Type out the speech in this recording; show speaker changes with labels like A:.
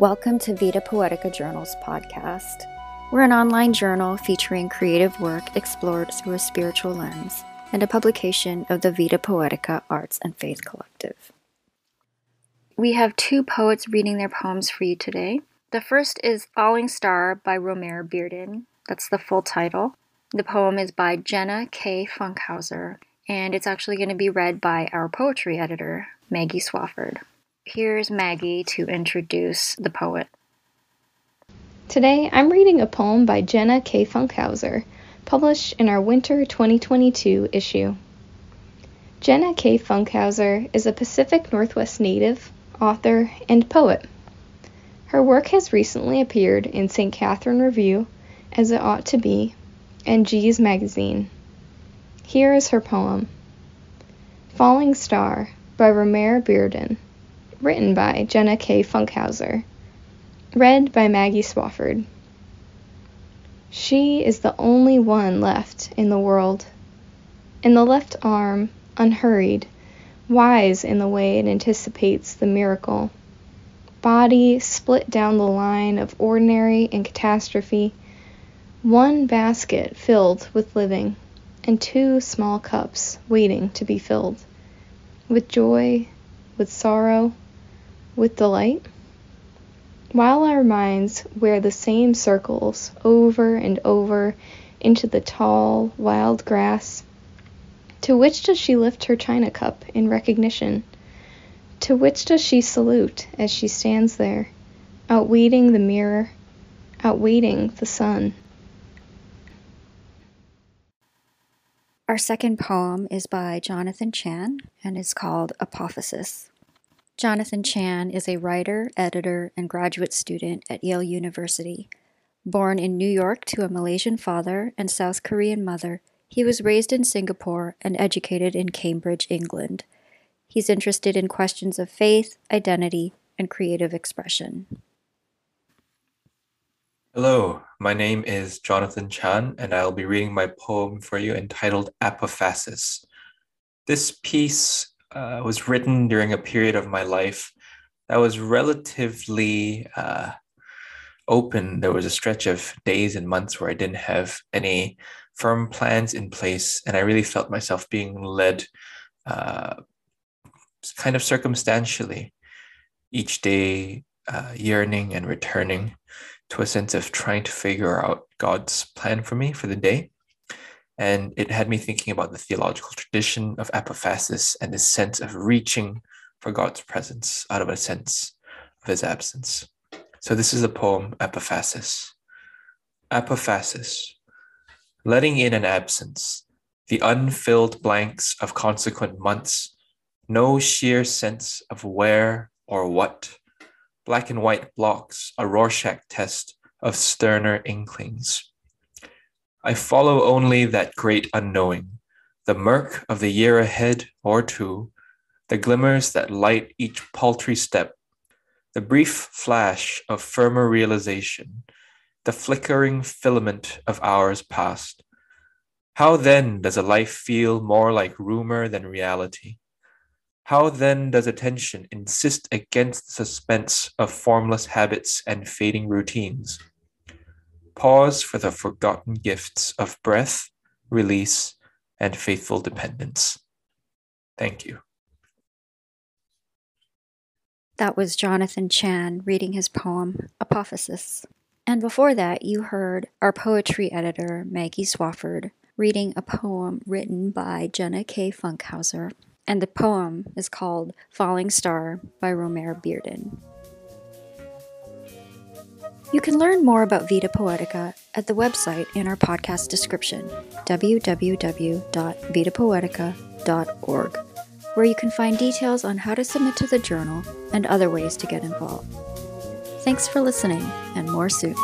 A: Welcome to Vita Poetica Journals podcast. We're an online journal featuring creative work explored through a spiritual lens and a publication of the Vita Poetica Arts and Faith Collective. We have two poets reading their poems for you today. The first is Falling Star by Romare Bearden. That's the full title. The poem is by Jenna K. Funkhouser, and it's actually going to be read by our poetry editor, Maggie Swafford. Here's Maggie to introduce the poet.
B: Today I'm reading a poem by Jenna K. Funkhouser, published in our Winter 2022 issue. Jenna K. Funkhouser is a Pacific Northwest native, author, and poet. Her work has recently appeared in St. Katherine Review, As It Ought to Be, and Geez Magazine. Here is her poem Falling Star by Romare Bearden, written by Jenna K. Funkhouser, read by Maggie Swafford. She is the only one left in the world. In the left arm, unhurried, wise in the way it anticipates the miracle. Body split down the line of ordinary and catastrophe one basket filled with living, and two small cups waiting to be filled. With joy, with sorrow, with delight? While our minds wear the same circles over and over into the tall, wild grass, to which does she lift her china cup in recognition? To which does she salute as she stands there, outwaiting the mirror, outwaiting the sun?
A: Our second poem is by Jonathan Chan and is called Apophasis. Jonathan Chan is a writer, editor, and graduate student at Yale University. Born in New York to a Malaysian father and South Korean mother, he was raised in Singapore and educated in Cambridge, England. He's interested in questions of faith, identity, and creative expression.
C: Hello, my name is Jonathan Chan, and I'll be reading my poem for you entitled Apophasis. This piece uh, was written during a period of my life that was relatively uh, open. There was a stretch of days and months where I didn't have any firm plans in place, and I really felt myself being led uh, kind of circumstantially each day, uh, yearning and returning to a sense of trying to figure out God's plan for me for the day. And it had me thinking about the theological tradition of apophasis and this sense of reaching for God's presence out of a sense of his absence. So this is the poem Apophasis. Apophasis, letting in an absence, the unfilled blanks of consequent months, no sheer sense of where or what black and white blocks, a Rorschach test of sterner inklings. I follow only that great unknowing, the murk of the year ahead or two, the glimmers that light each paltry step, the brief flash of firmer realization, the flickering filament of hours past. How then does a life feel more like rumor than reality? How then does attention insist against the suspense of formless habits and fading routines? Pause for the forgotten gifts of breath, release, and faithful dependence. Thank you.
A: That was Jonathan Chan reading his poem, Apophasis. And before that, you heard our poetry editor, Maggie Swafford, reading a poem written by Jenna K. Funkhouser and the poem is called Falling Star by Romare Bearden. You can learn more about Vita Poetica at the website in our podcast description, www.vitapoetica.org, where you can find details on how to submit to the journal and other ways to get involved. Thanks for listening, and more soon.